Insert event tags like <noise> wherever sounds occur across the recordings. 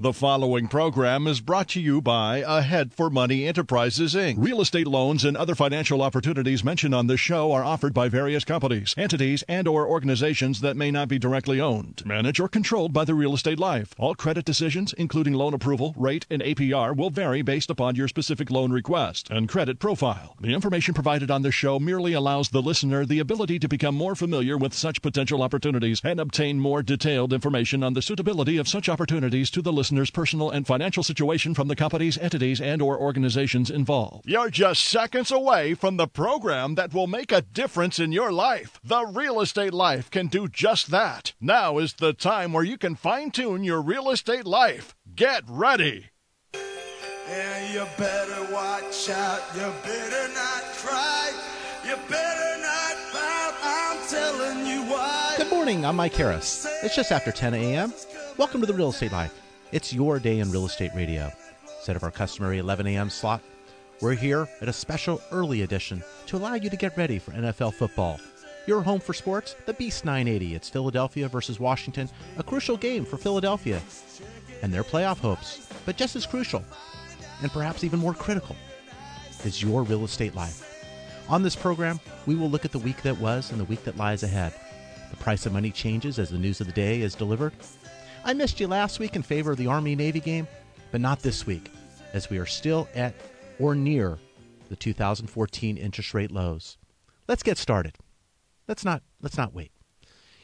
The following program is brought to you by Ahead for Money Enterprises, Inc. Real estate loans and other financial opportunities mentioned on this show are offered by various companies, entities, and or organizations that may not be directly owned, managed, or controlled by the Real Estate Life. All credit decisions, including loan approval, rate, and APR, will vary based upon your specific loan request and credit profile. The information provided on this show merely allows the listener the ability to become more familiar with such potential opportunities and obtain more detailed information on the suitability of such opportunities to the listener listener's personal and financial situation from the companies, entities, and or organizations involved. You're just seconds away from the program that will make a difference in your life. The Real Estate Life can do just that. Now is the time where you can fine-tune your real estate life. Get ready. And you better watch out. You better not cry. You better not pout. I'm telling you why. Good morning. I'm Mike Harris. It's just after 10 a.m. Welcome to the Real Estate Life. It's your day in real estate radio. Instead of our customary 11 a.m. slot, we're here at a special early edition to allow you to get ready for NFL football. Your home for sports, the Beast 980. It's Philadelphia versus Washington, a crucial game for Philadelphia and their playoff hopes. But just as crucial, and perhaps even more critical, is your real estate life. On this program, we will look at the week that was and the week that lies ahead. The price of money changes as the news of the day is delivered, I missed you last week in favor of the Army Navy game, but not this week, as we are still at or near the 2014 interest rate lows. Let's get started. Let's not let's not wait.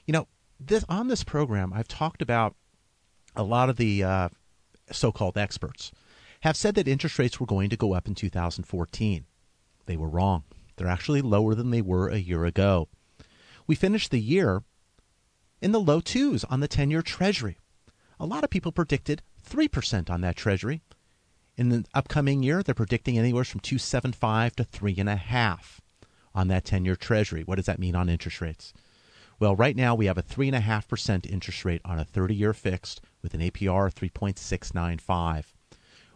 You know, this on this program, I've talked about a lot of the uh, so-called experts have said that interest rates were going to go up in 2014. They were wrong. They're actually lower than they were a year ago. We finished the year in the low twos on the 10 year Treasury a lot of people predicted 3% on that Treasury. In the upcoming year, they're predicting anywhere from 275 to 3.5 on that 10 year Treasury. What does that mean on interest rates? Well, right now we have a 3.5% interest rate on a 30 year fixed with an APR of 3.695.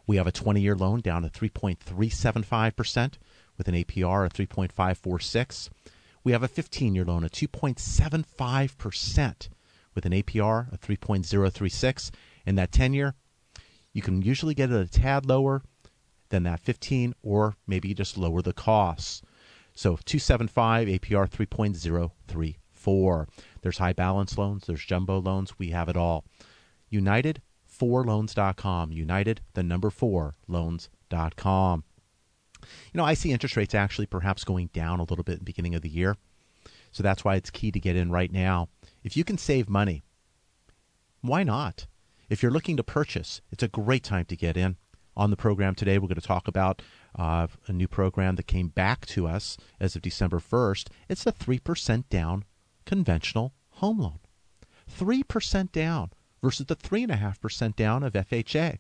We have a 20 year loan down to 3.375% with an APR of 3.546. We have a 15 year loan at 2.75% with an APR of 3.036 in that 10 year, you can usually get it a tad lower than that 15 or maybe just lower the costs. So 275 APR 3.034. There's high balance loans, there's jumbo loans, we have it all. United 4loans.com. United the number 4 loans.com. You know, I see interest rates actually perhaps going down a little bit in the beginning of the year. So that's why it's key to get in right now. If you can save money, why not? If you're looking to purchase, it's a great time to get in. On the program today, we're going to talk about uh, a new program that came back to us as of December 1st. It's a 3% down conventional home loan. 3% down versus the 3.5% down of FHA.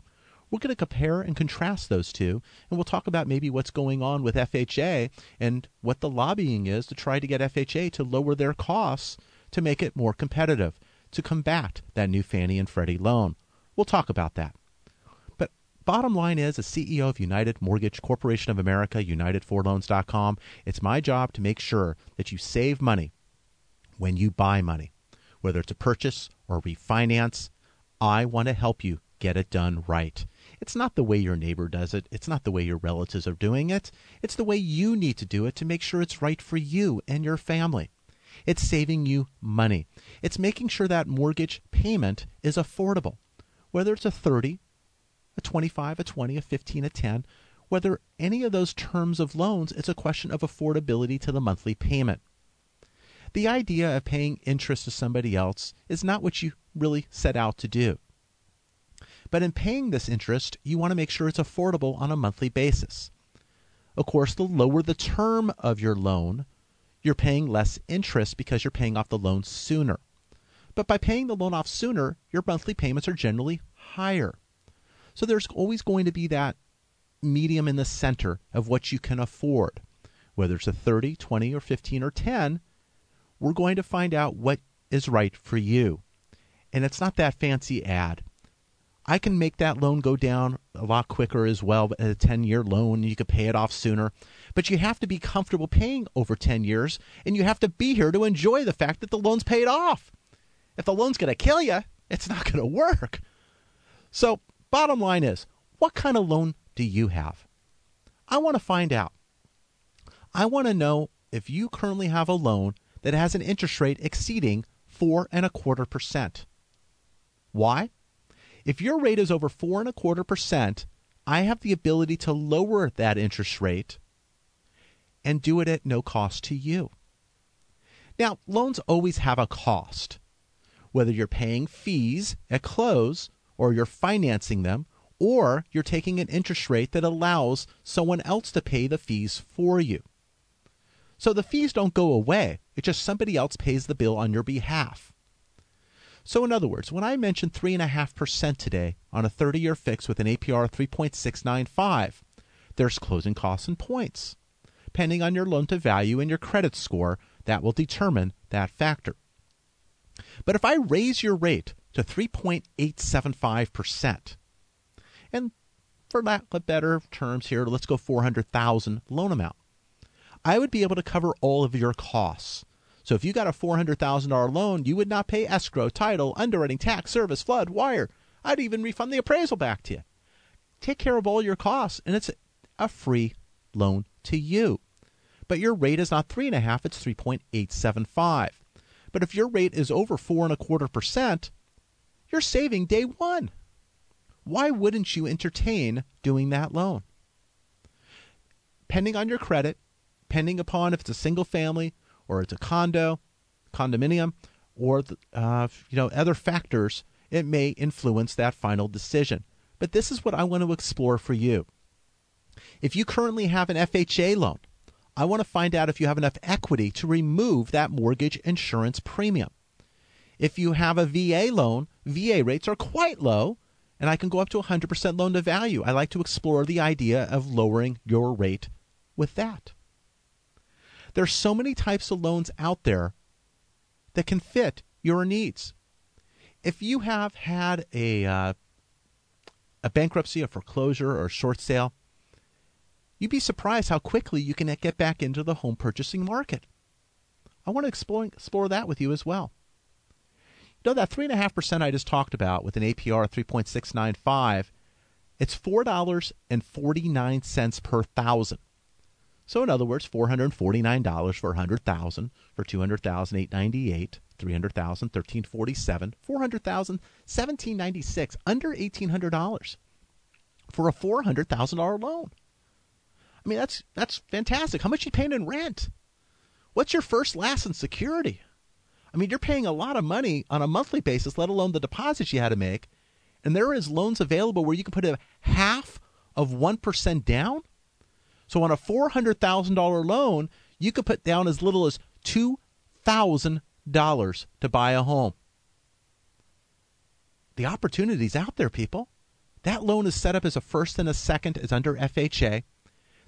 We're going to compare and contrast those two, and we'll talk about maybe what's going on with FHA and what the lobbying is to try to get FHA to lower their costs to make it more competitive, to combat that new Fannie and Freddie loan. We'll talk about that. But bottom line is, as CEO of United Mortgage Corporation of America, United4Loans.com, it's my job to make sure that you save money when you buy money. Whether it's a purchase or refinance, I want to help you get it done right. It's not the way your neighbor does it. It's not the way your relatives are doing it. It's the way you need to do it to make sure it's right for you and your family. It's saving you money. It's making sure that mortgage payment is affordable. Whether it's a 30, a 25, a 20, a 15, a 10, whether any of those terms of loans, it's a question of affordability to the monthly payment. The idea of paying interest to somebody else is not what you really set out to do. But in paying this interest, you want to make sure it's affordable on a monthly basis. Of course, the lower the term of your loan, you're paying less interest because you're paying off the loan sooner. But by paying the loan off sooner, your monthly payments are generally higher. So there's always going to be that medium in the center of what you can afford. Whether it's a 30, 20, or 15, or 10, we're going to find out what is right for you. And it's not that fancy ad. I can make that loan go down a lot quicker as well. A 10 year loan, you could pay it off sooner. But you have to be comfortable paying over 10 years, and you have to be here to enjoy the fact that the loan's paid off. If the loan's going to kill you, it's not going to work. So, bottom line is, what kind of loan do you have? I want to find out. I want to know if you currently have a loan that has an interest rate exceeding four and a quarter percent. Why? If your rate is over four and a quarter percent, I have the ability to lower that interest rate and do it at no cost to you. Now, loans always have a cost. Whether you're paying fees at close or you're financing them or you're taking an interest rate that allows someone else to pay the fees for you. So the fees don't go away, it's just somebody else pays the bill on your behalf. So, in other words, when I mentioned 3.5% today on a 30 year fix with an APR of 3.695, there's closing costs and points. Depending on your loan to value and your credit score, that will determine that factor. But if I raise your rate to 3.875%, and for lack of better terms here, let's go 400,000 loan amount. I would be able to cover all of your costs. So if you got a $400,000 loan, you would not pay escrow, title, underwriting, tax, service, flood, wire. I'd even refund the appraisal back to you. Take care of all your costs, and it's a free loan to you. But your rate is not three and a half; it's three point eight seven five. But if your rate is over four and a quarter percent, you're saving day one. Why wouldn't you entertain doing that loan? Pending on your credit, pending upon if it's a single family or it's a condo, condominium, or uh, you know other factors, it may influence that final decision. But this is what I want to explore for you. If you currently have an FHA loan, I want to find out if you have enough equity to remove that mortgage insurance premium. If you have a VA loan, VA rates are quite low, and I can go up to 100% loan to value. I like to explore the idea of lowering your rate with that. There's so many types of loans out there that can fit your needs. If you have had a uh, a bankruptcy, a foreclosure, or a short sale, you'd be surprised how quickly you can get back into the home purchasing market. I want to explore, explore that with you as well. You know that three and a half percent I just talked about with an APR of three point six nine five, it's four dollars and forty nine cents per thousand. So in other words, $449 for 100,000, for 200,000 898, 300,000 1347, 400,000 1796, under $1800 for a $400,000 loan. I mean that's that's fantastic. How much you paying in rent? What's your first, last, and security? I mean, you're paying a lot of money on a monthly basis, let alone the deposits you had to make. And there is loans available where you can put a half of 1% down so on a $400,000 loan, you could put down as little as $2,000 to buy a home. The opportunity's out there, people. That loan is set up as a first and a second is under FHA.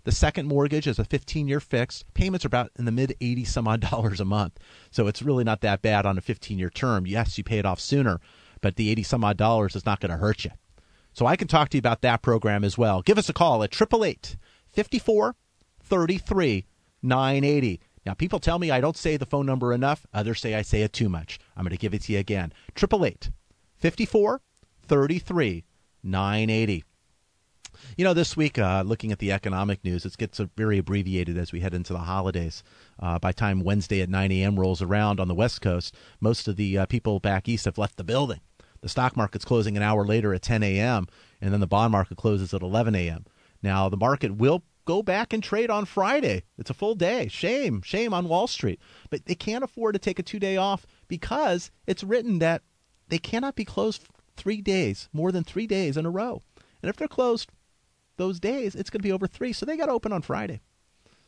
The second mortgage is a 15 year fixed. Payments are about in the mid 80 some odd <laughs> dollars a month. So it's really not that bad on a 15 year term. Yes, you pay it off sooner, but the 80 some odd dollars is not going to hurt you. So I can talk to you about that program as well. Give us a call at 888 54 33 980. Now, people tell me I don't say the phone number enough. Others say I say it too much. I'm going to give it to you again. 888 54 33 980. You know, this week, uh, looking at the economic news, it gets very abbreviated as we head into the holidays. Uh, by time Wednesday at 9 a.m. rolls around on the West Coast, most of the uh, people back east have left the building. The stock market's closing an hour later at 10 a.m., and then the bond market closes at 11 a.m. Now, the market will go back and trade on Friday. It's a full day. Shame, shame on Wall Street. But they can't afford to take a two day off because it's written that they cannot be closed three days, more than three days in a row. And if they're closed those days, it's going to be over three. So they got to open on Friday.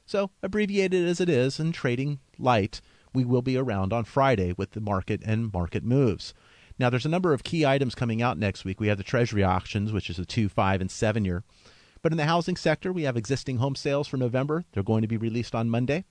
So, abbreviated as it is and trading light, we will be around on Friday with the market and market moves. Now, there's a number of key items coming out next week. We have the Treasury auctions, which is a two, five, and seven year. But in the housing sector, we have existing home sales for November. They're going to be released on Monday.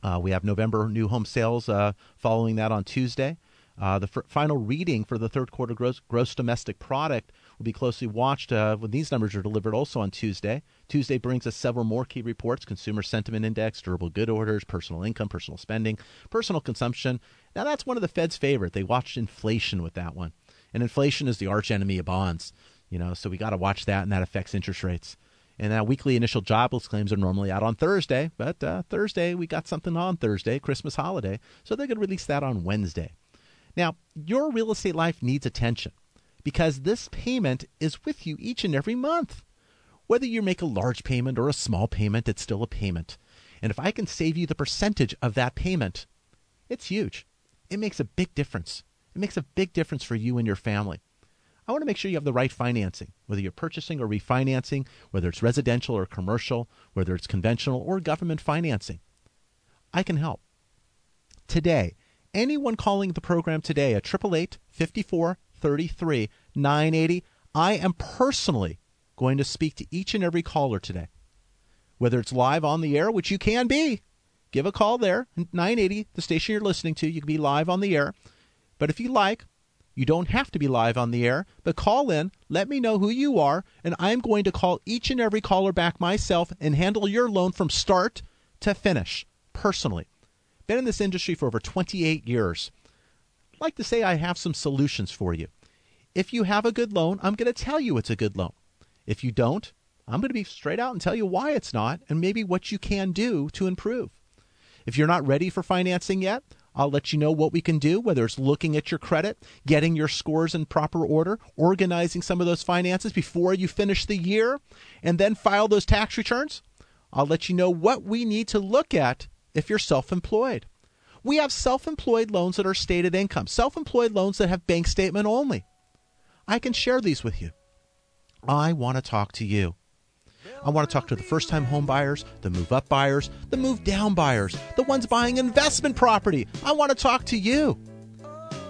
Uh, we have November new home sales uh, following that on Tuesday. Uh, the f- final reading for the third quarter gross, gross domestic product will be closely watched uh, when these numbers are delivered also on Tuesday. Tuesday brings us several more key reports consumer sentiment index, durable good orders, personal income, personal spending, personal consumption. Now, that's one of the Fed's favorite. They watched inflation with that one. And inflation is the arch enemy of bonds. You know, so we got to watch that, and that affects interest rates. And that weekly initial jobless claims are normally out on Thursday, but uh, Thursday we got something on Thursday, Christmas holiday, so they're going to release that on Wednesday. Now, your real estate life needs attention because this payment is with you each and every month. Whether you make a large payment or a small payment, it's still a payment. And if I can save you the percentage of that payment, it's huge. It makes a big difference. It makes a big difference for you and your family. I want to make sure you have the right financing, whether you're purchasing or refinancing, whether it's residential or commercial, whether it's conventional or government financing. I can help. Today, anyone calling the program today at 888 54 33 980, I am personally going to speak to each and every caller today. Whether it's live on the air, which you can be, give a call there, 980, the station you're listening to, you can be live on the air. But if you like, you don't have to be live on the air, but call in, let me know who you are, and I'm going to call each and every caller back myself and handle your loan from start to finish personally. Been in this industry for over 28 years. I'd like to say I have some solutions for you. If you have a good loan, I'm going to tell you it's a good loan. If you don't, I'm going to be straight out and tell you why it's not and maybe what you can do to improve. If you're not ready for financing yet, I'll let you know what we can do, whether it's looking at your credit, getting your scores in proper order, organizing some of those finances before you finish the year, and then file those tax returns. I'll let you know what we need to look at if you're self employed. We have self employed loans that are stated income, self employed loans that have bank statement only. I can share these with you. I want to talk to you. I want to talk to the first time home buyers, the move up buyers, the move down buyers, the ones buying investment property. I want to talk to you.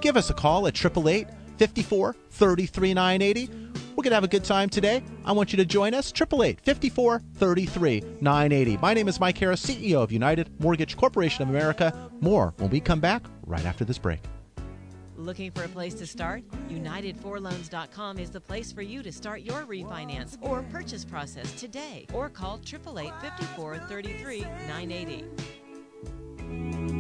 Give us a call at 888 54 33 980. We're going to have a good time today. I want you to join us. 888 54 33 980. My name is Mike Harris, CEO of United Mortgage Corporation of America. More when we come back right after this break. Looking for a place to start? United4Loans.com is the place for you to start your refinance or purchase process today or call 888 54 33 980.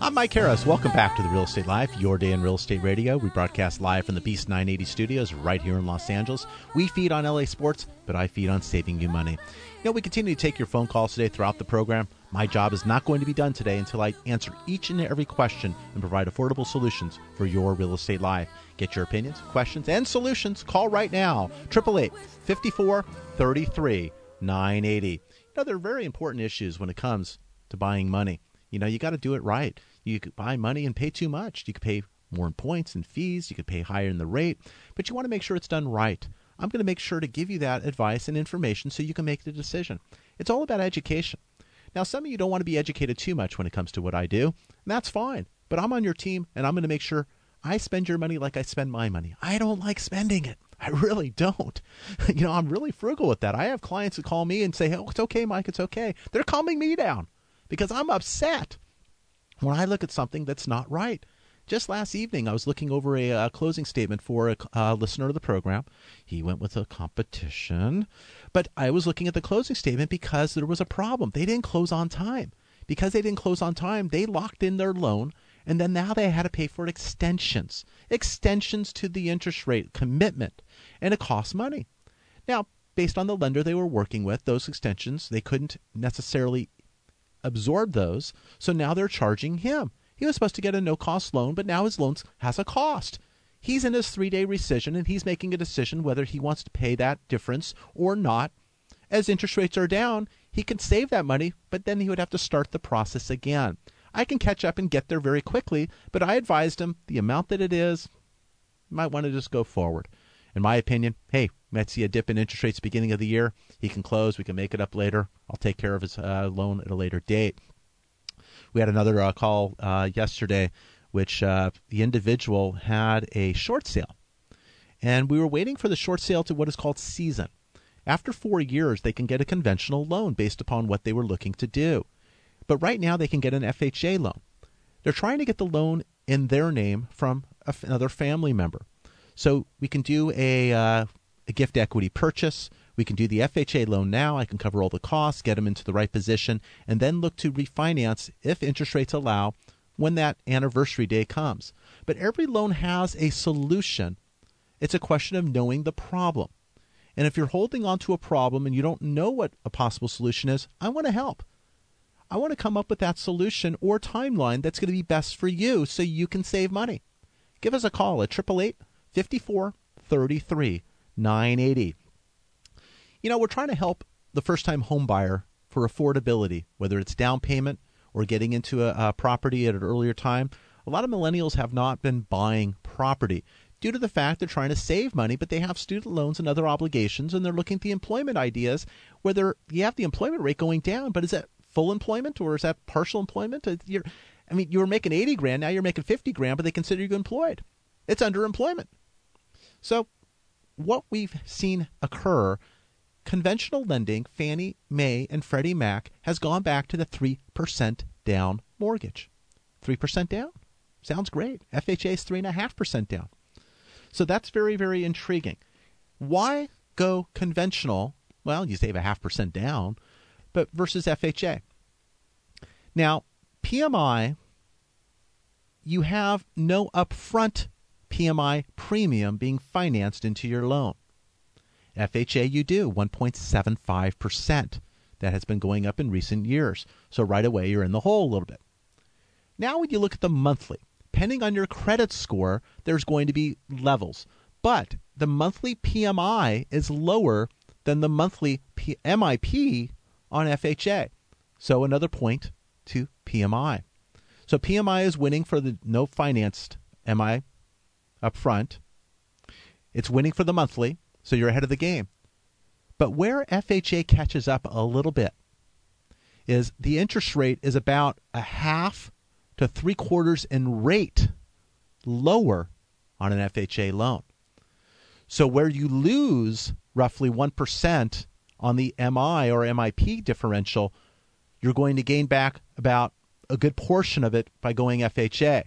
I'm Mike Harris. Welcome back to the Real Estate Life, your day in real estate radio. We broadcast live from the Beast 980 studios right here in Los Angeles. We feed on LA sports, but I feed on saving you money. You know, we continue to take your phone calls today throughout the program. My job is not going to be done today until I answer each and every question and provide affordable solutions for your real estate life. Get your opinions, questions, and solutions. Call right now. 888 54 33 980. Are very important issues when it comes to buying money. You know, you got to do it right. You could buy money and pay too much. You could pay more in points and fees. You could pay higher in the rate, but you want to make sure it's done right. I'm going to make sure to give you that advice and information so you can make the decision. It's all about education. Now, some of you don't want to be educated too much when it comes to what I do, and that's fine. But I'm on your team, and I'm going to make sure I spend your money like I spend my money. I don't like spending it. I really don't. <laughs> You know, I'm really frugal with that. I have clients that call me and say, "Oh, it's okay, Mike. It's okay." They're calming me down because I'm upset when I look at something that's not right. Just last evening, I was looking over a, uh closing statement for a uh, listener of the program. He went with a competition, but I was looking at the closing statement because there was a problem. They didn't close on time. Because they didn't close on time, they locked in their loan, and then now they had to pay for extensions, extensions to the interest rate commitment, and it costs money. Now, based on the lender they were working with, those extensions, they couldn't necessarily absorb those. So now they're charging him. He was supposed to get a no cost loan, but now his loan has a cost. He's in his three day rescission and he's making a decision whether he wants to pay that difference or not. As interest rates are down, he can save that money, but then he would have to start the process again. I can catch up and get there very quickly, but I advised him the amount that it is, might want to just go forward. In my opinion, hey, might see a dip in interest rates beginning of the year. He can close. We can make it up later. I'll take care of his uh, loan at a later date. We had another uh, call uh, yesterday, which uh, the individual had a short sale, and we were waiting for the short sale to what is called season. After four years, they can get a conventional loan based upon what they were looking to do. But right now, they can get an FHA loan. They're trying to get the loan in their name from another family member. So we can do a, uh, a gift equity purchase We can do the FHA loan now. I can cover all the costs, get them into the right position, and then look to refinance if interest rates allow when that anniversary day comes. But every loan has a solution. It's a question of knowing the problem. And if you're holding on to a problem and you don't know what a possible solution is, I want to help. I want to come up with that solution or timeline that's going to be best for you so you can save money. Give us a call at 888 54 33 980. You know, we're trying to help the first time home buyer for affordability, whether it's down payment or getting into a, a property at an earlier time. A lot of millennials have not been buying property due to the fact they're trying to save money, but they have student loans and other obligations, and they're looking at the employment ideas whether you have the employment rate going down, but is that full employment or is that partial employment? Uh, you're, I mean, you were making 80 grand, now you're making 50 grand, but they consider you employed. It's underemployment. So, what we've seen occur, conventional lending, Fannie Mae and Freddie Mac, has gone back to the 3% down mortgage. 3% down? Sounds great. FHA is 3.5% down. So that's very, very intriguing. Why go conventional? Well, you save a half percent down, but versus FHA. Now, PMI, you have no upfront PMI premium being financed into your loan. FHA, you do 1.75%. That has been going up in recent years. So right away, you're in the hole a little bit. Now, when you look at the monthly, depending on your credit score, there's going to be levels. But the monthly PMI is lower than the monthly P- MIP on FHA. So another point to PMI. So PMI is winning for the no financed MI up front. It's winning for the monthly, so you're ahead of the game. But where FHA catches up a little bit is the interest rate is about a half to three quarters in rate lower on an FHA loan. So where you lose roughly 1% on the MI or MIP differential, you're going to gain back about a good portion of it by going FHA.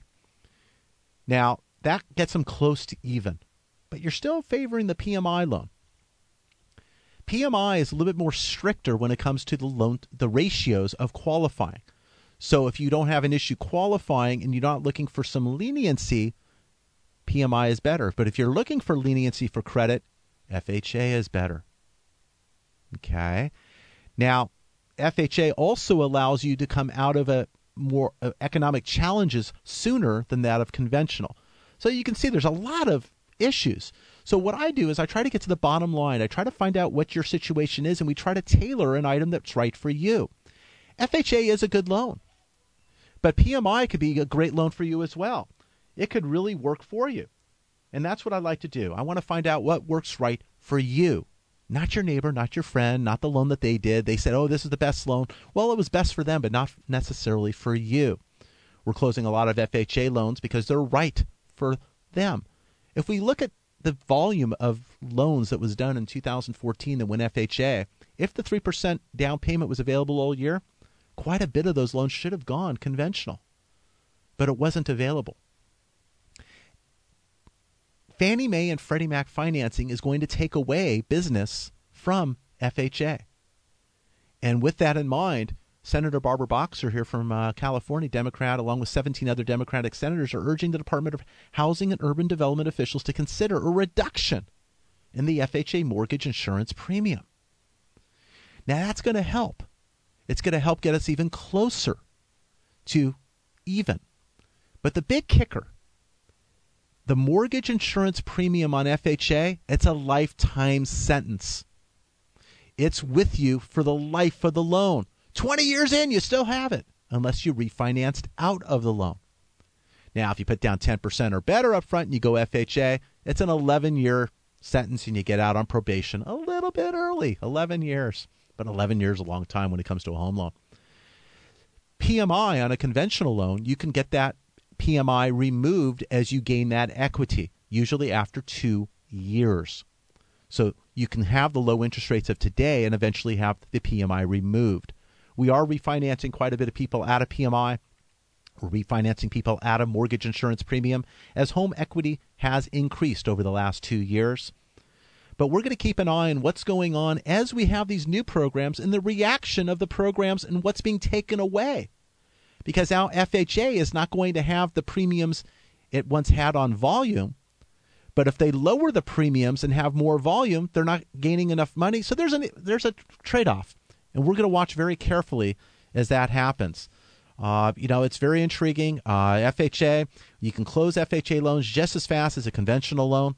Now, that gets them close to even, but you're still favoring the PMI loan. PMI is a little bit more stricter when it comes to the loan the ratios of qualifying. So if you don't have an issue qualifying and you're not looking for some leniency, PMI is better. But if you're looking for leniency for credit, FHA is better. Okay. Now, FHA also allows you to come out of a more uh, economic challenges sooner than that of conventional. So you can see there's a lot of issues. So what I do is I try to get to the bottom line. I try to find out what your situation is and we try to tailor an item that's right for you. FHA is a good loan. But PMI could be a great loan for you as well. It could really work for you. And that's what I like to do. I want to find out what works right for you not your neighbor, not your friend, not the loan that they did. They said, oh, this is the best loan. Well, it was best for them, but not necessarily for you. We're closing a lot of FHA loans because they're right for them. If we look at the volume of loans that was done in 2014 that went FHA, if the 3% down payment was available all year, quite a bit of those loans should have gone conventional. But it wasn't available. Fannie Mae and Freddie Mac financing is going to take away business from FHA. And with that in mind, Senator Barbara Boxer here from uh, California, Democrat, along with 17 other Democratic senators, are urging the Department of Housing and Urban Development officials to consider a reduction in the FHA mortgage insurance premium. Now, that's going to help. It's going to help get us even closer to even. But the big kicker the mortgage insurance premium on FHA, it's a lifetime sentence. It's with you for the life of the loan. 20 years in, you still have it, unless you refinanced out of the loan. Now, if you put down 10% or better up front and you go FHA, it's an 11 year sentence and you get out on probation a little bit early 11 years. But 11 years is a long time when it comes to a home loan. PMI on a conventional loan, you can get that PMI removed as you gain that equity, usually after two years. So you can have the low interest rates of today and eventually have the PMI removed. We are refinancing quite a bit of people out of PMI. We're refinancing people out of mortgage insurance premium as home equity has increased over the last two years. But we're going to keep an eye on what's going on as we have these new programs and the reaction of the programs and what's being taken away. Because now FHA is not going to have the premiums it once had on volume. But if they lower the premiums and have more volume, they're not gaining enough money. So there's a there's a trade off, and we're going to watch very carefully as that happens. Uh, you know, it's very intriguing. Uh, FHA, you can close FHA loans just as fast as a conventional loan.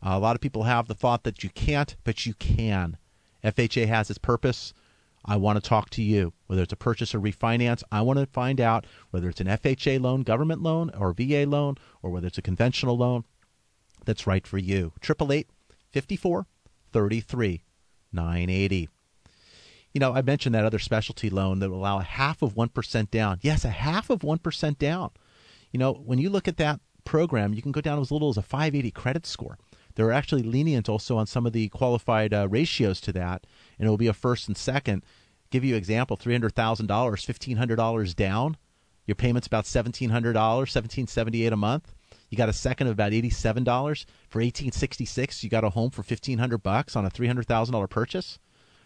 Uh, a lot of people have the thought that you can't, but you can. FHA has its purpose. I want to talk to you, whether it's a purchase or refinance. I want to find out whether it's an FHA loan, government loan, or VA loan, or whether it's a conventional loan that's right for you. 888 54 33 980. You know, I mentioned that other specialty loan that will allow a half of 1% down. Yes, a half of 1% down. You know, when you look at that program, you can go down as little as a 580 credit score. They're actually lenient also on some of the qualified uh, ratios to that, and it will be a first and second. Give you an example: three hundred thousand dollars, fifteen hundred dollars down. Your payment's about seventeen hundred dollars, seventeen seventy eight a month. You got a second of about eighty seven dollars for eighteen sixty six. You got a home for fifteen hundred bucks on a three hundred thousand dollar purchase.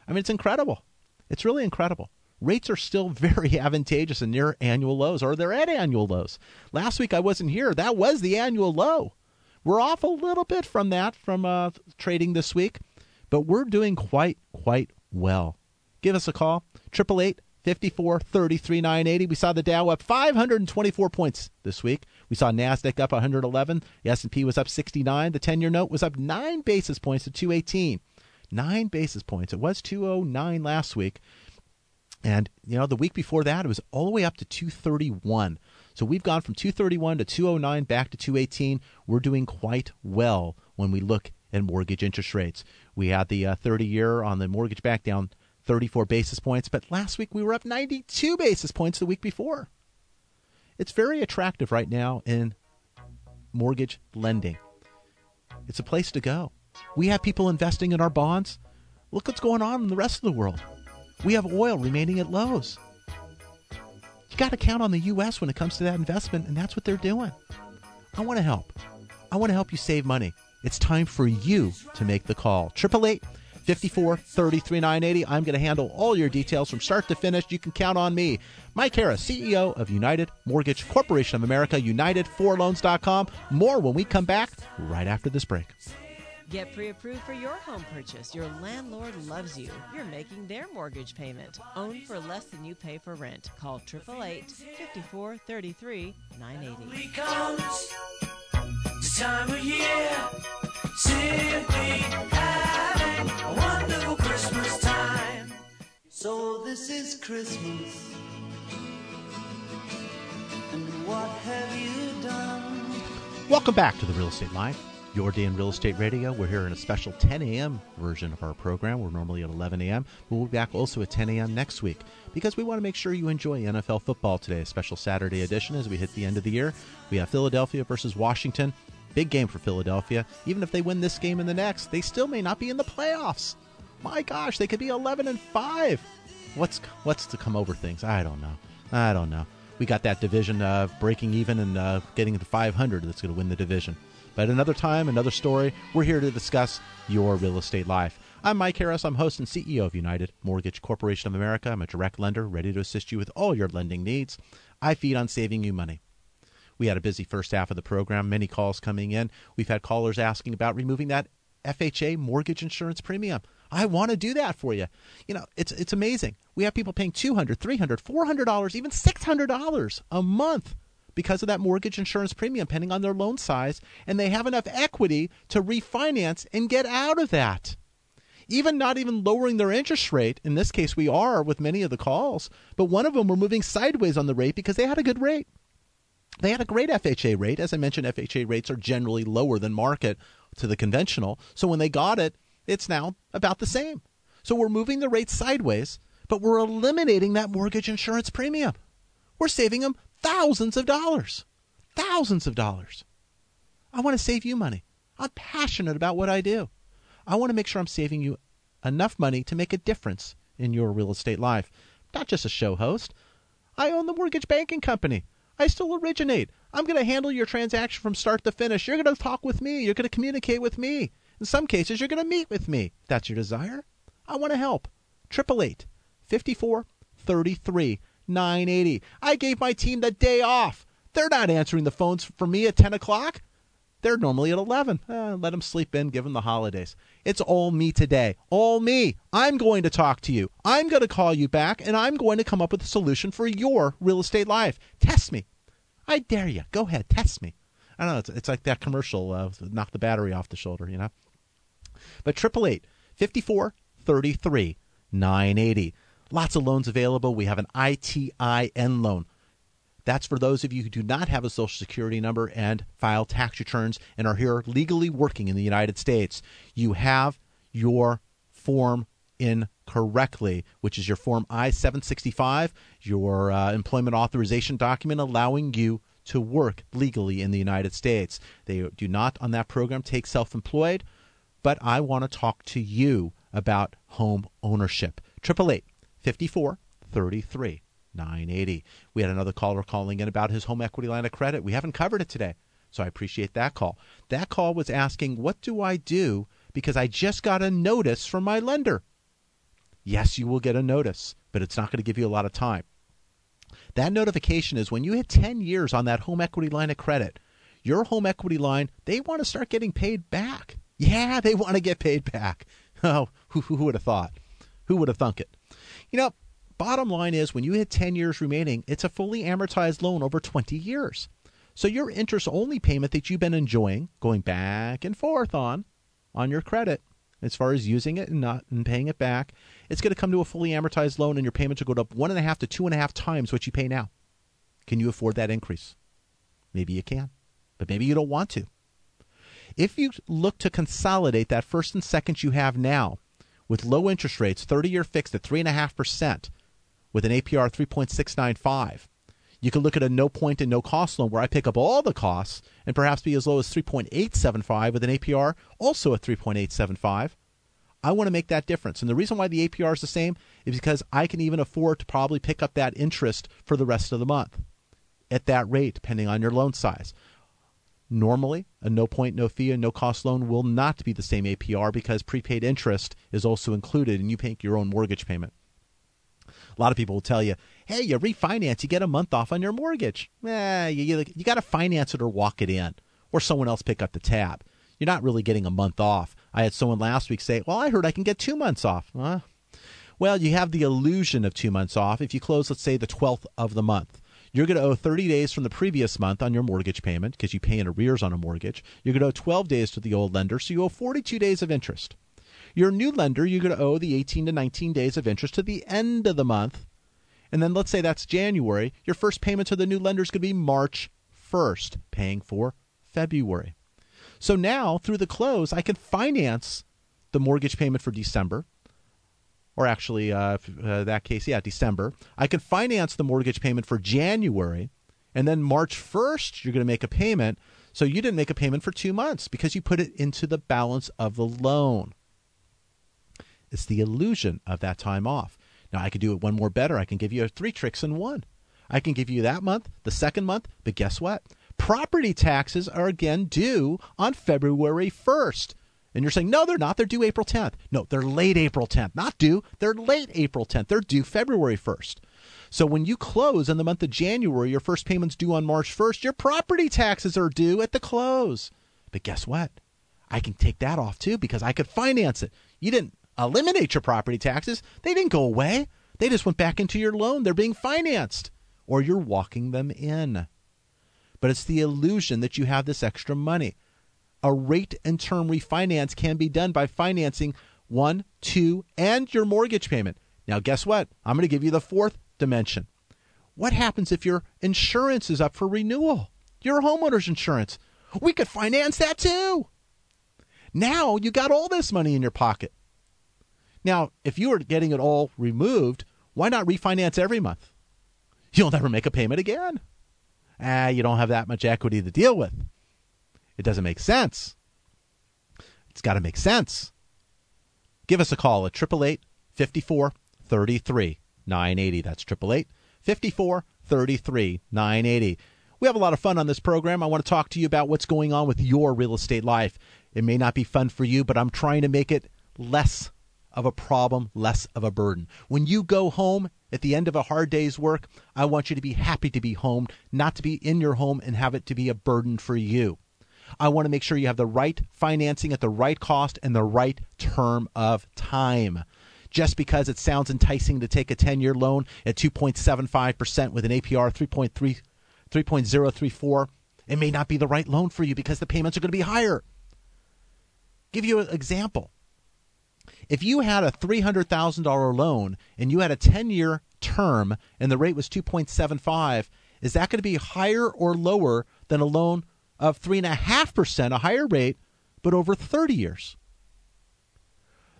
I mean, it's incredible. It's really incredible. Rates are still <laughs> very advantageous and near annual lows, or they're at annual lows. Last week I wasn't here. That was the annual low. We're off a little bit from that from uh, trading this week, but we're doing quite quite well. Give us a call, 888 54 33 980. We saw the Dow up 524 points this week. We saw Nasdaq up 111. The S&P was up 69. The 10-year note was up 9 basis points to 218. 9 basis points. It was 209 last week. And you know, the week before that it was all the way up to 231. So we've gone from 231 to 209 back to 218. We're doing quite well when we look at mortgage interest rates. We had the uh, 30 year on the mortgage back down 34 basis points, but last week we were up 92 basis points the week before. It's very attractive right now in mortgage lending. It's a place to go. We have people investing in our bonds. Look what's going on in the rest of the world. We have oil remaining at lows. You got to count on the U.S. when it comes to that investment, and that's what they're doing. I want to help. I want to help you save money. It's time for you to make the call. 888 54 33 980. I'm going to handle all your details from start to finish. You can count on me. Mike Harris, CEO of United Mortgage Corporation of America, United4Loans.com. More when we come back right after this break. Get pre approved for your home purchase. Your landlord loves you. You're making their mortgage payment. Own for less than you pay for rent. Call 888 54 33 980. comes time of year. Simply having a wonderful Christmas time. So this is Christmas. And what have you done? Welcome back to the Real Estate Life, your day in real estate radio. We're here in a special 10 a.m. version of our program. We're normally at 11 a.m. We'll be back also at 10 a.m. next week because we want to make sure you enjoy NFL football today, a special Saturday edition as we hit the end of the year. We have Philadelphia versus Washington. Big game for Philadelphia. Even if they win this game and the next, they still may not be in the playoffs. My gosh, they could be 11 and 5. What's what's to come over things? I don't know. I don't know. We got that division uh, breaking even and uh, getting to 500 that's going to win the division. But another time, another story. We're here to discuss your real estate life. I'm Mike Harris. I'm host and CEO of United Mortgage Corporation of America. I'm a direct lender ready to assist you with all your lending needs. I feed on saving you money. We had a busy first half of the program, many calls coming in. We've had callers asking about removing that FHA mortgage insurance premium. I want to do that for you. You know, it's it's amazing. We have people paying 200, 300, 400 dollars, even 600 dollars a month because of that mortgage insurance premium depending on their loan size and they have enough equity to refinance and get out of that. Even not even lowering their interest rate. In this case we are with many of the calls, but one of them were moving sideways on the rate because they had a good rate. They had a great FHA rate. As I mentioned, FHA rates are generally lower than market to the conventional. So when they got it, it's now about the same. So we're moving the rate sideways, but we're eliminating that mortgage insurance premium. We're saving them thousands of dollars. Thousands of dollars. I want to save you money. I'm passionate about what I do. I want to make sure I'm saving you enough money to make a difference in your real estate life. Not just a show host. I own the mortgage banking company. I still originate. I'm going to handle your transaction from start to finish. You're going to talk with me. You're going to communicate with me. In some cases, you're going to meet with me. That's your desire. I want to help. 888 54 33 980. I gave my team the day off. They're not answering the phones for me at 10 o'clock. They're normally at 11. Eh, let them sleep in, give them the holidays. It's all me today. All me. I'm going to talk to you. I'm going to call you back, and I'm going to come up with a solution for your real estate life. Test me. I dare you. Go ahead. Test me. I don't know. It's, it's like that commercial, uh, knock the battery off the shoulder, you know? But 888 54 33 980. Lots of loans available. We have an ITIN loan. That's for those of you who do not have a Social Security number and file tax returns and are here legally working in the United States. You have your form in correctly, which is your Form I 765, your uh, employment authorization document allowing you to work legally in the United States. They do not on that program take self employed, but I want to talk to you about home ownership. 888 54 33 980. We had another caller calling in about his home equity line of credit. We haven't covered it today, so I appreciate that call. That call was asking, What do I do because I just got a notice from my lender? Yes, you will get a notice, but it's not going to give you a lot of time. That notification is when you hit 10 years on that home equity line of credit, your home equity line, they want to start getting paid back. Yeah, they want to get paid back. <laughs> Oh, who, who would have thought? Who would have thunk it? You know, Bottom line is when you hit 10 years remaining, it's a fully amortized loan over 20 years. So your interest only payment that you've been enjoying, going back and forth on, on your credit, as far as using it and not and paying it back, it's going to come to a fully amortized loan, and your payments will go up one and a half to two and a half times what you pay now. Can you afford that increase? Maybe you can, but maybe you don't want to. If you look to consolidate that first and second you have now with low interest rates, 30 year fixed at 3.5%, with an APR 3.695. You can look at a no point and no cost loan where I pick up all the costs and perhaps be as low as 3.875 with an APR also at 3.875. I want to make that difference. And the reason why the APR is the same is because I can even afford to probably pick up that interest for the rest of the month at that rate, depending on your loan size. Normally, a no point, no fee, and no cost loan will not be the same APR because prepaid interest is also included and you make your own mortgage payment. A lot of people will tell you, hey, you refinance, you get a month off on your mortgage. Eh, you, you, you got to finance it or walk it in, or someone else pick up the tab. You're not really getting a month off. I had someone last week say, well, I heard I can get two months off. Uh, well, you have the illusion of two months off if you close, let's say, the 12th of the month. You're going to owe 30 days from the previous month on your mortgage payment because you pay in arrears on a mortgage. You're going to owe 12 days to the old lender, so you owe 42 days of interest. Your new lender, you're going to owe the 18 to 19 days of interest to the end of the month. And then let's say that's January. Your first payment to the new lender is going to be March 1st, paying for February. So now, through the close, I can finance the mortgage payment for December, or actually, uh, uh, that case, yeah, December. I can finance the mortgage payment for January, and then March 1st, you're going to make a payment. So you didn't make a payment for two months because you put it into the balance of the loan. It's the illusion of that time off. Now, I could do it one more better. I can give you three tricks in one. I can give you that month, the second month, but guess what? Property taxes are again due on February 1st. And you're saying, no, they're not. They're due April 10th. No, they're late April 10th. Not due. They're late April 10th. They're due February 1st. So when you close in the month of January, your first payment's due on March 1st, your property taxes are due at the close. But guess what? I can take that off too because I could finance it. You didn't eliminate your property taxes. They didn't go away. They just went back into your loan. They're being financed, or you're walking them in. But it's the illusion that you have this extra money. A rate and term refinance can be done by financing one, two, and your mortgage payment. Now, guess what? I'm going to give you the fourth dimension. What happens if your insurance is up for renewal? Your homeowner's insurance. We could finance that too. Now you got all this money in your pocket. Now, if you were getting it all removed, why not refinance every month? You'll never make a payment again. Ah, you don't have that much equity to deal with. It doesn't make sense. It's got to make sense. Give us a call at 888 54 33 980. That's 888 54 33 980. We have a lot of fun on this program. I want to talk to you about what's going on with your real estate life. It may not be fun for you, but I'm trying to make it less of a problem, less of a burden. When you go home at the end of a hard day's work, I want you to be happy to be home, not to be in your home and have it to be a burden for you. I want to make sure you have the right financing at the right cost and the right term of time. Just because it sounds enticing to take a 10 year loan at 2.75% with an APR 3.3, 3.034, it may not be the right loan for you because the payments are going to be higher. Give you an example. If you had a $300,000 loan and you had a 10 year term and the rate was 2.75, is that going to be higher or lower than a loan of 3.5%, a higher rate, but over 30 years?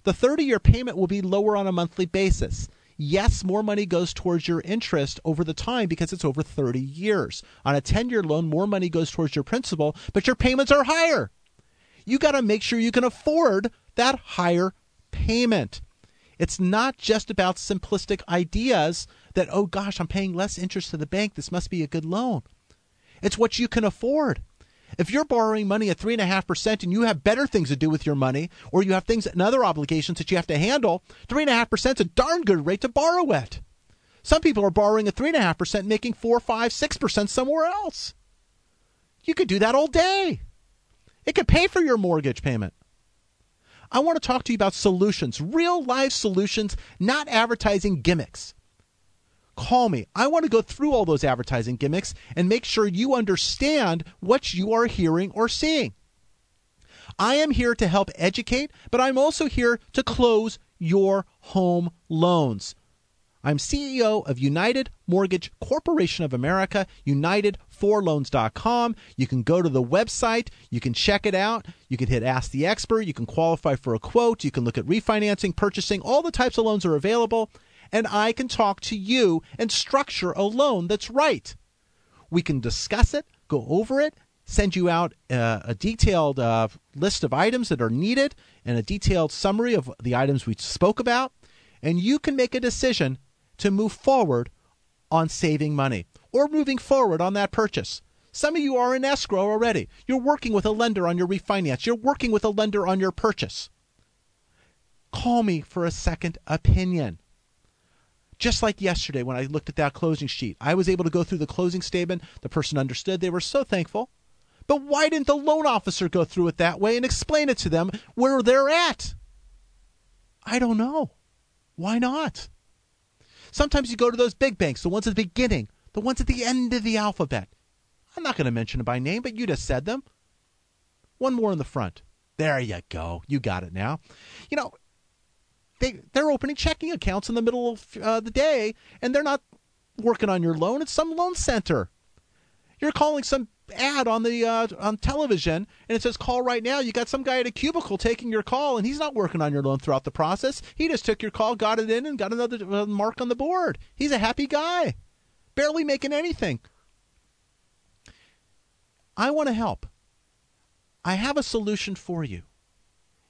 The 30 year payment will be lower on a monthly basis. Yes, more money goes towards your interest over the time because it's over 30 years. On a 10 year loan, more money goes towards your principal, but your payments are higher. You got to make sure you can afford that higher payment. It's not just about simplistic ideas that, oh gosh, I'm paying less interest to the bank. This must be a good loan. It's what you can afford. If you're borrowing money at 3.5% and you have better things to do with your money, or you have things and other obligations that you have to handle, 3.5% is a darn good rate to borrow at. Some people are borrowing at 3.5%, making 4, 5, 6% somewhere else. You could do that all day. It could pay for your mortgage payment. I want to talk to you about solutions, real life solutions, not advertising gimmicks. Call me. I want to go through all those advertising gimmicks and make sure you understand what you are hearing or seeing. I am here to help educate, but I'm also here to close your home loans. I'm CEO of United Mortgage Corporation of America, United4Loans.com. You can go to the website, you can check it out, you can hit Ask the Expert, you can qualify for a quote, you can look at refinancing, purchasing, all the types of loans are available, and I can talk to you and structure a loan that's right. We can discuss it, go over it, send you out uh, a detailed uh, list of items that are needed and a detailed summary of the items we spoke about, and you can make a decision to move forward on saving money or moving forward on that purchase. Some of you are in escrow already. You're working with a lender on your refinance. You're working with a lender on your purchase. Call me for a second opinion. Just like yesterday when I looked at that closing sheet, I was able to go through the closing statement. The person understood. They were so thankful. But why didn't the loan officer go through it that way and explain it to them where they're at? I don't know. Why not? Sometimes you go to those big banks, the ones at the beginning, the ones at the end of the alphabet. I'm not going to mention them by name, but you just said them. One more in the front. There you go. You got it now. You know, they they're opening checking accounts in the middle of uh, the day, and they're not working on your loan. It's some loan center. You're calling some ad on the uh, on television, and it says call right now. You got some guy at a cubicle taking your call, and he's not working on your loan throughout the process. He just took your call, got it in, and got another uh, mark on the board. He's a happy guy, barely making anything. I want to help. I have a solution for you.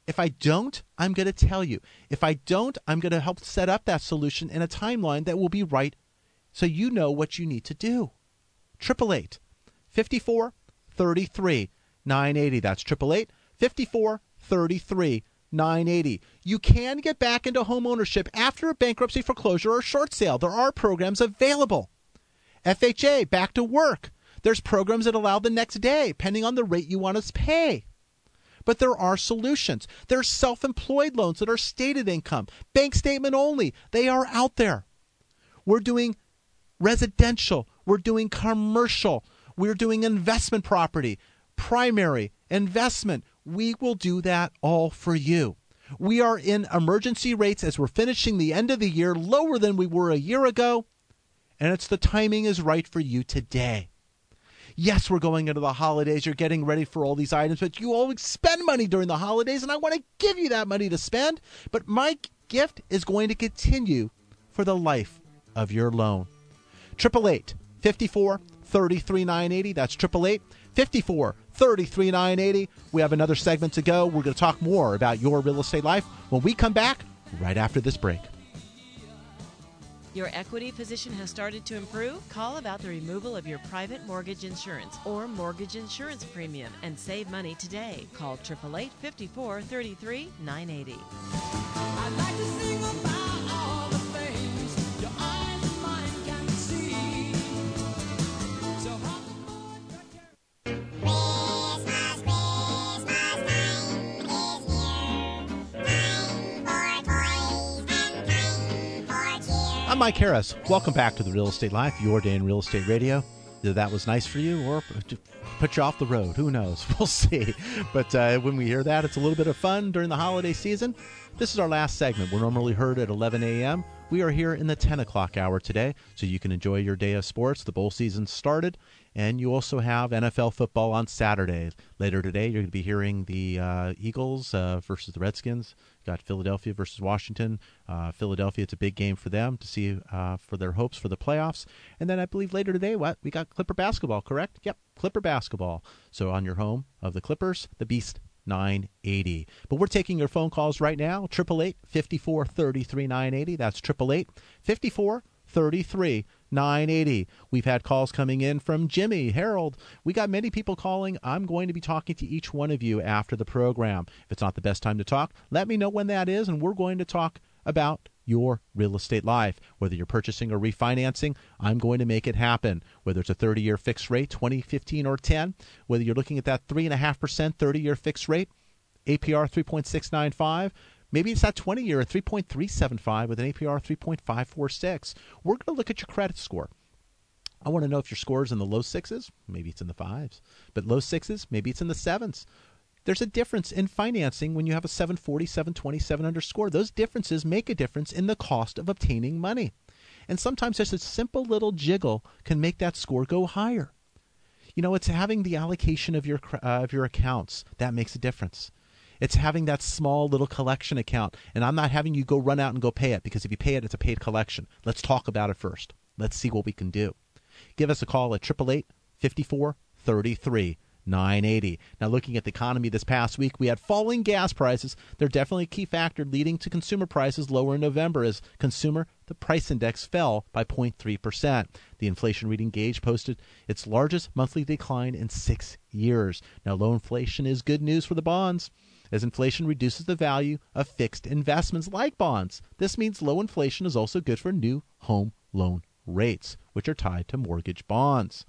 If I don't, I'm going to tell you. If I don't, I'm going to help set up that solution in a timeline that will be right so you know what you need to do. 888 54 33 980. That's 888 54 33 980. You can get back into home ownership after a bankruptcy, foreclosure, or short sale. There are programs available. FHA, back to work. There's programs that allow the next day, depending on the rate you want to pay. But there are solutions. There's self employed loans that are stated income, bank statement only. They are out there. We're doing residential, we're doing commercial, we're doing investment property, primary, investment. We will do that all for you. We are in emergency rates as we're finishing the end of the year lower than we were a year ago, and it's the timing is right for you today. Yes, we're going into the holidays. You're getting ready for all these items, but you always spend money during the holidays, and I want to give you that money to spend. But my gift is going to continue for the life of your loan. 888 54 33 980. That's 888 54 33 980. We have another segment to go. We're going to talk more about your real estate life when we come back right after this break. Your equity position has started to improve? Call about the removal of your private mortgage insurance or mortgage insurance premium and save money today. Call 888 54 33 980. I'm Mike Harris. Welcome back to the Real Estate Life, your day in real estate radio. Either that was nice for you or put you off the road. Who knows? <laughs> We'll see. But uh, when we hear that, it's a little bit of fun during the holiday season. This is our last segment. We're normally heard at 11 a.m. We are here in the 10 o'clock hour today, so you can enjoy your day of sports. The bowl season started, and you also have NFL football on Saturday. Later today, you're going to be hearing the uh, Eagles uh, versus the Redskins. Got Philadelphia versus Washington. Uh, Philadelphia, it's a big game for them to see uh, for their hopes for the playoffs. And then I believe later today, what we got Clipper basketball, correct? Yep, Clipper basketball. So on your home of the Clippers, the Beast 980. But we're taking your phone calls right now. 888 54 33 980. That's 888 54 33 980. We've had calls coming in from Jimmy, Harold. We got many people calling. I'm going to be talking to each one of you after the program. If it's not the best time to talk, let me know when that is, and we're going to talk about your real estate life. Whether you're purchasing or refinancing, I'm going to make it happen. Whether it's a 30 year fixed rate, 20, 15, or 10, whether you're looking at that 3.5% 30 year fixed rate, APR 3.695. Maybe it's that 20 year at 3.375 with an APR 3.546. We're going to look at your credit score. I want to know if your score is in the low sixes, maybe it's in the fives, but low sixes, maybe it's in the sevens. There's a difference in financing when you have a 740, 720, 700 score. Those differences make a difference in the cost of obtaining money. And sometimes just a simple little jiggle can make that score go higher. You know, it's having the allocation of your uh, of your accounts that makes a difference. It's having that small little collection account, and I'm not having you go run out and go pay it because if you pay it, it's a paid collection. Let's talk about it first. Let's see what we can do. Give us a call at 888 54 33 980. Now, looking at the economy this past week, we had falling gas prices. They're definitely a key factor leading to consumer prices lower in November as consumer the price index fell by 0.3%. The inflation reading gauge posted its largest monthly decline in 6 years. Now, low inflation is good news for the bonds as inflation reduces the value of fixed investments like bonds. This means low inflation is also good for new home loan rates, which are tied to mortgage bonds.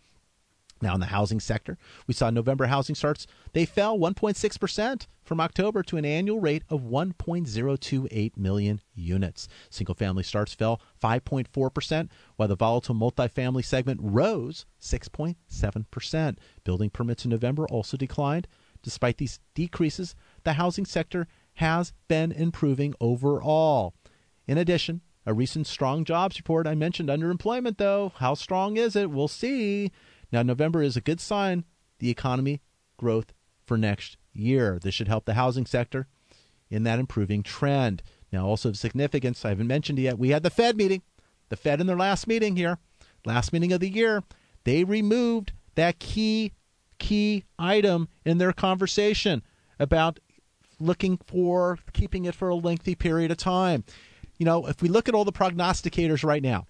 Now, in the housing sector, we saw November housing starts. They fell 1.6% from October to an annual rate of 1.028 million units. Single family starts fell 5.4%, while the volatile multifamily segment rose 6.7%. Building permits in November also declined. Despite these decreases, the housing sector has been improving overall. In addition, a recent strong jobs report I mentioned underemployment, though. How strong is it? We'll see. Now, November is a good sign the economy growth for next year. This should help the housing sector in that improving trend. Now, also of significance, I haven't mentioned it yet, we had the Fed meeting. The Fed in their last meeting here, last meeting of the year, they removed that key key item in their conversation about looking for keeping it for a lengthy period of time. You know, if we look at all the prognosticators right now,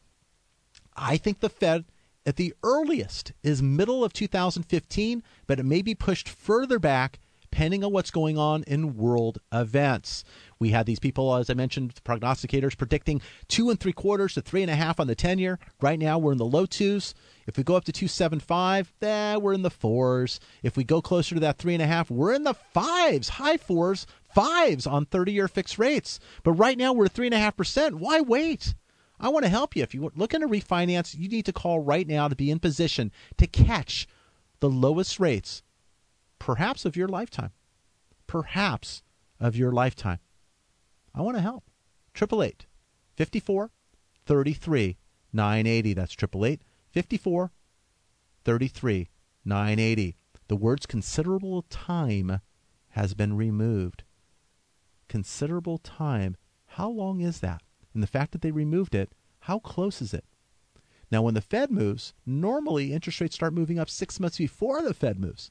I think the Fed at the earliest is middle of 2015, but it may be pushed further back depending on what's going on in world events. We had these people, as I mentioned, prognosticators predicting two and three quarters to three and a half on the 10 year. Right now, we're in the low twos. If we go up to 275, eh, we're in the fours. If we go closer to that three and a half, we're in the fives, high fours, fives on 30 year fixed rates. But right now, we're at three and a half percent. Why wait? I want to help you. If you're looking to refinance, you need to call right now to be in position to catch the lowest rates, perhaps of your lifetime. Perhaps of your lifetime. I want to help. 888 54 33 980. That's 888 54 33 980. The words considerable time has been removed. Considerable time. How long is that? And the fact that they removed it, how close is it? Now, when the Fed moves, normally interest rates start moving up six months before the Fed moves.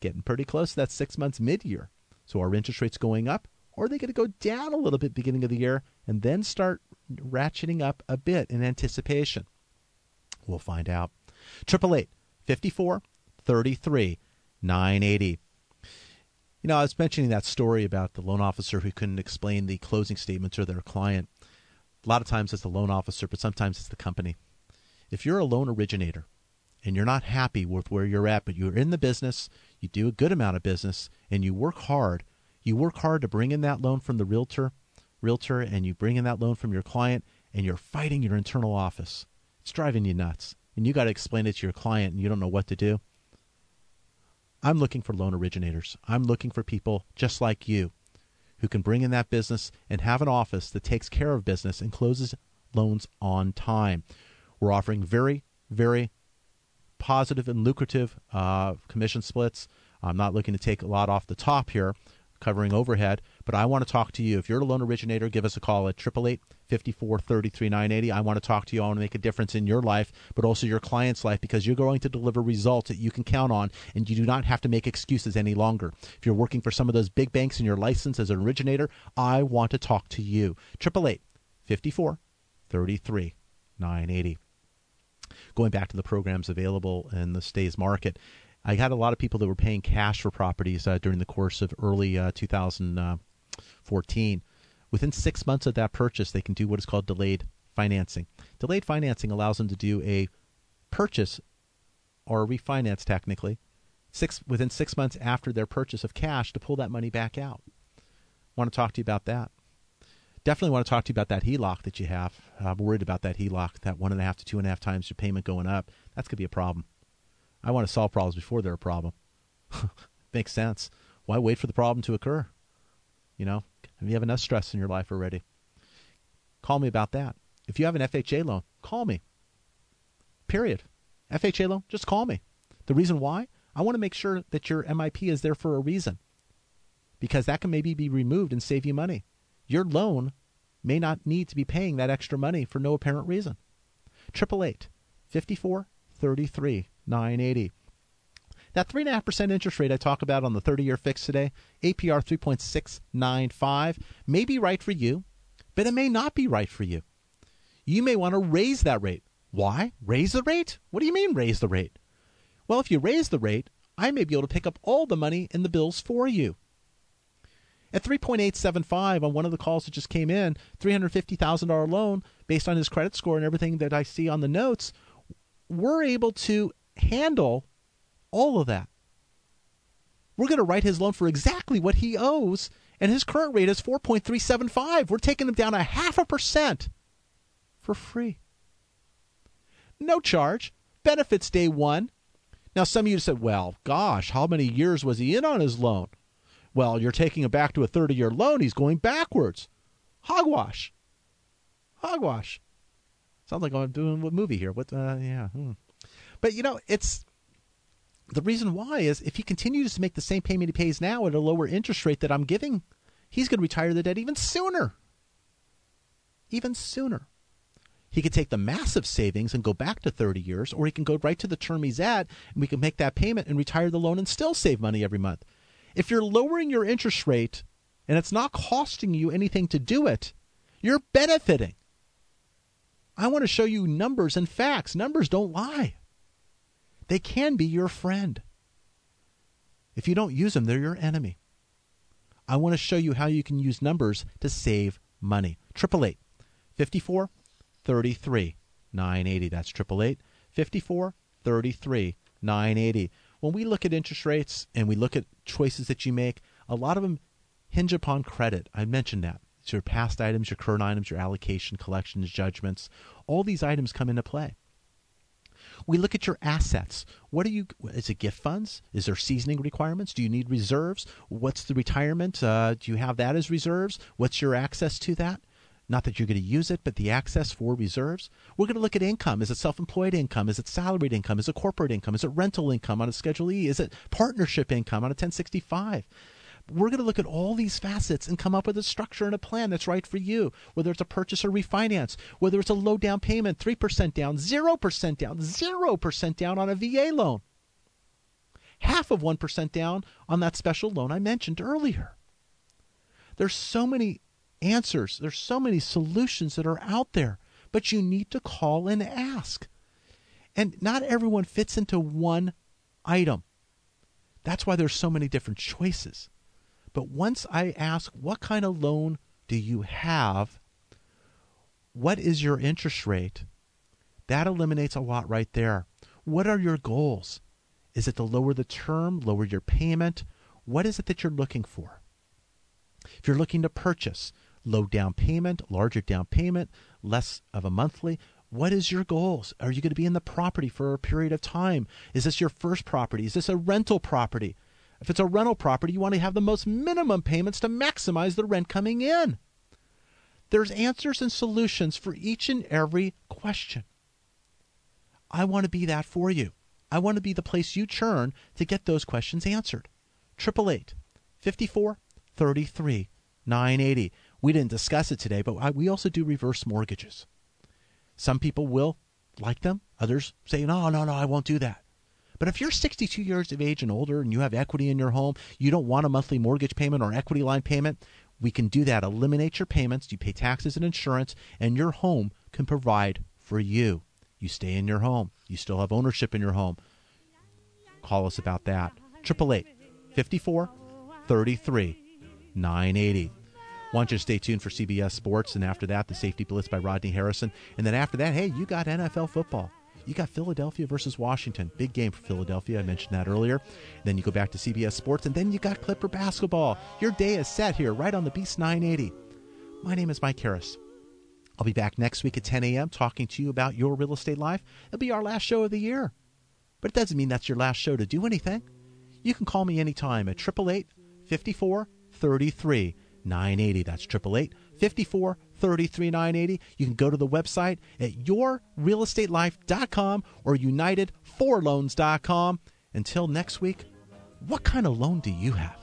Getting pretty close to that six months mid year. So, are interest rates going up, or are they going to go down a little bit beginning of the year and then start ratcheting up a bit in anticipation? We'll find out. 888 54 33 980. You know, I was mentioning that story about the loan officer who couldn't explain the closing statement to their client. A lot of times it's the loan officer, but sometimes it's the company. If you're a loan originator and you're not happy with where you're at, but you're in the business, you do a good amount of business, and you work hard, you work hard to bring in that loan from the realtor, realtor, and you bring in that loan from your client, and you're fighting your internal office. It's driving you nuts. And you got to explain it to your client and you don't know what to do. I'm looking for loan originators. I'm looking for people just like you who can bring in that business and have an office that takes care of business and closes loans on time. We're offering very, very positive and lucrative uh, commission splits. I'm not looking to take a lot off the top here, covering overhead, but I want to talk to you. If you're a loan originator, give us a call at 888 54 33 980. I want to talk to you. I want to make a difference in your life, but also your client's life because you're going to deliver results that you can count on and you do not have to make excuses any longer. If you're working for some of those big banks and you're licensed as an originator, I want to talk to you. 888 54 33 980. Going back to the programs available in the stays market, I had a lot of people that were paying cash for properties uh, during the course of early uh, 2014. Within six months of that purchase, they can do what is called delayed financing. Delayed financing allows them to do a purchase or a refinance technically six within six months after their purchase of cash to pull that money back out. Want to talk to you about that? Definitely want to talk to you about that HELOC that you have. I'm worried about that HELOC, that one and a half to two and a half times your payment going up. That's going to be a problem. I want to solve problems before they're a problem. <laughs> Makes sense. Why wait for the problem to occur? You know, you have enough stress in your life already. Call me about that. If you have an FHA loan, call me. Period. FHA loan, just call me. The reason why? I want to make sure that your MIP is there for a reason. Because that can maybe be removed and save you money. Your loan may not need to be paying that extra money for no apparent reason. 888 54 33 980. That 3.5% interest rate I talk about on the 30 year fix today, APR 3.695, may be right for you, but it may not be right for you. You may want to raise that rate. Why? Raise the rate? What do you mean, raise the rate? Well, if you raise the rate, I may be able to pick up all the money in the bills for you. At 3.875 on one of the calls that just came in, $350,000 loan based on his credit score and everything that I see on the notes, we're able to handle all of that. We're going to write his loan for exactly what he owes, and his current rate is 4.375. We're taking him down a half a percent for free. No charge. Benefits day one. Now, some of you said, well, gosh, how many years was he in on his loan? Well, you're taking him back to a 30 year loan. He's going backwards. Hogwash. Hogwash. Sounds like I'm doing a movie here. What? Uh, yeah. Hmm. But you know, it's the reason why is if he continues to make the same payment he pays now at a lower interest rate that I'm giving, he's going to retire the debt even sooner. Even sooner. He could take the massive savings and go back to 30 years, or he can go right to the term he's at, and we can make that payment and retire the loan and still save money every month. If you're lowering your interest rate and it's not costing you anything to do it, you're benefiting. I want to show you numbers and facts. Numbers don't lie. They can be your friend. If you don't use them, they're your enemy. I want to show you how you can use numbers to save money. 888 54 33 980. That's 888 54 33 980. When we look at interest rates and we look at choices that you make, a lot of them hinge upon credit. I mentioned that. It's your past items, your current items, your allocation, collections, judgments. All these items come into play. We look at your assets. What are you? Is it gift funds? Is there seasoning requirements? Do you need reserves? What's the retirement? Uh, do you have that as reserves? What's your access to that? Not that you're going to use it, but the access for reserves. We're going to look at income. Is it self employed income? Is it salaried income? Is it corporate income? Is it rental income on a Schedule E? Is it partnership income on a 1065? We're going to look at all these facets and come up with a structure and a plan that's right for you, whether it's a purchase or refinance, whether it's a low down payment, 3% down, 0% down, 0% down on a VA loan, half of 1% down on that special loan I mentioned earlier. There's so many answers. There's so many solutions that are out there, but you need to call and ask. And not everyone fits into one item. That's why there's so many different choices. But once I ask, what kind of loan do you have? What is your interest rate? That eliminates a lot right there. What are your goals? Is it to lower the term, lower your payment? What is it that you're looking for? If you're looking to purchase, low down payment, larger down payment, less of a monthly, what is your goals? Are you going to be in the property for a period of time? Is this your first property? Is this a rental property? If it's a rental property, you want to have the most minimum payments to maximize the rent coming in. There's answers and solutions for each and every question. I want to be that for you. I want to be the place you turn to get those questions answered. 888 54 33 980. We didn't discuss it today, but I, we also do reverse mortgages. Some people will like them. Others say, no, no, no, I won't do that. But if you're 62 years of age and older and you have equity in your home, you don't want a monthly mortgage payment or equity line payment, we can do that. Eliminate your payments, you pay taxes and insurance, and your home can provide for you. You stay in your home. You still have ownership in your home. Call us about that. 888 54 33 980 want you to stay tuned for CBS Sports, and after that, the Safety Blitz by Rodney Harrison. And then after that, hey, you got NFL football. You got Philadelphia versus Washington. Big game for Philadelphia. I mentioned that earlier. Then you go back to CBS Sports, and then you got Clipper basketball. Your day is set here, right on the Beast 980. My name is Mike Harris. I'll be back next week at 10 a.m. talking to you about your real estate life. It'll be our last show of the year. But it doesn't mean that's your last show to do anything. You can call me anytime at 888 54 33 980. That's 888 54 33 980. You can go to the website at yourrealestatelife.com or United4Loans.com. Until next week, what kind of loan do you have?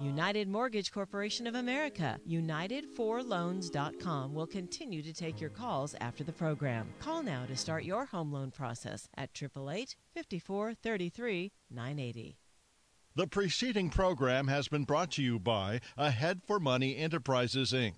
United Mortgage Corporation of America, United4Loans.com will continue to take your calls after the program. Call now to start your home loan process at 888 54 33 980. The preceding program has been brought to you by Ahead for Money Enterprises, Inc.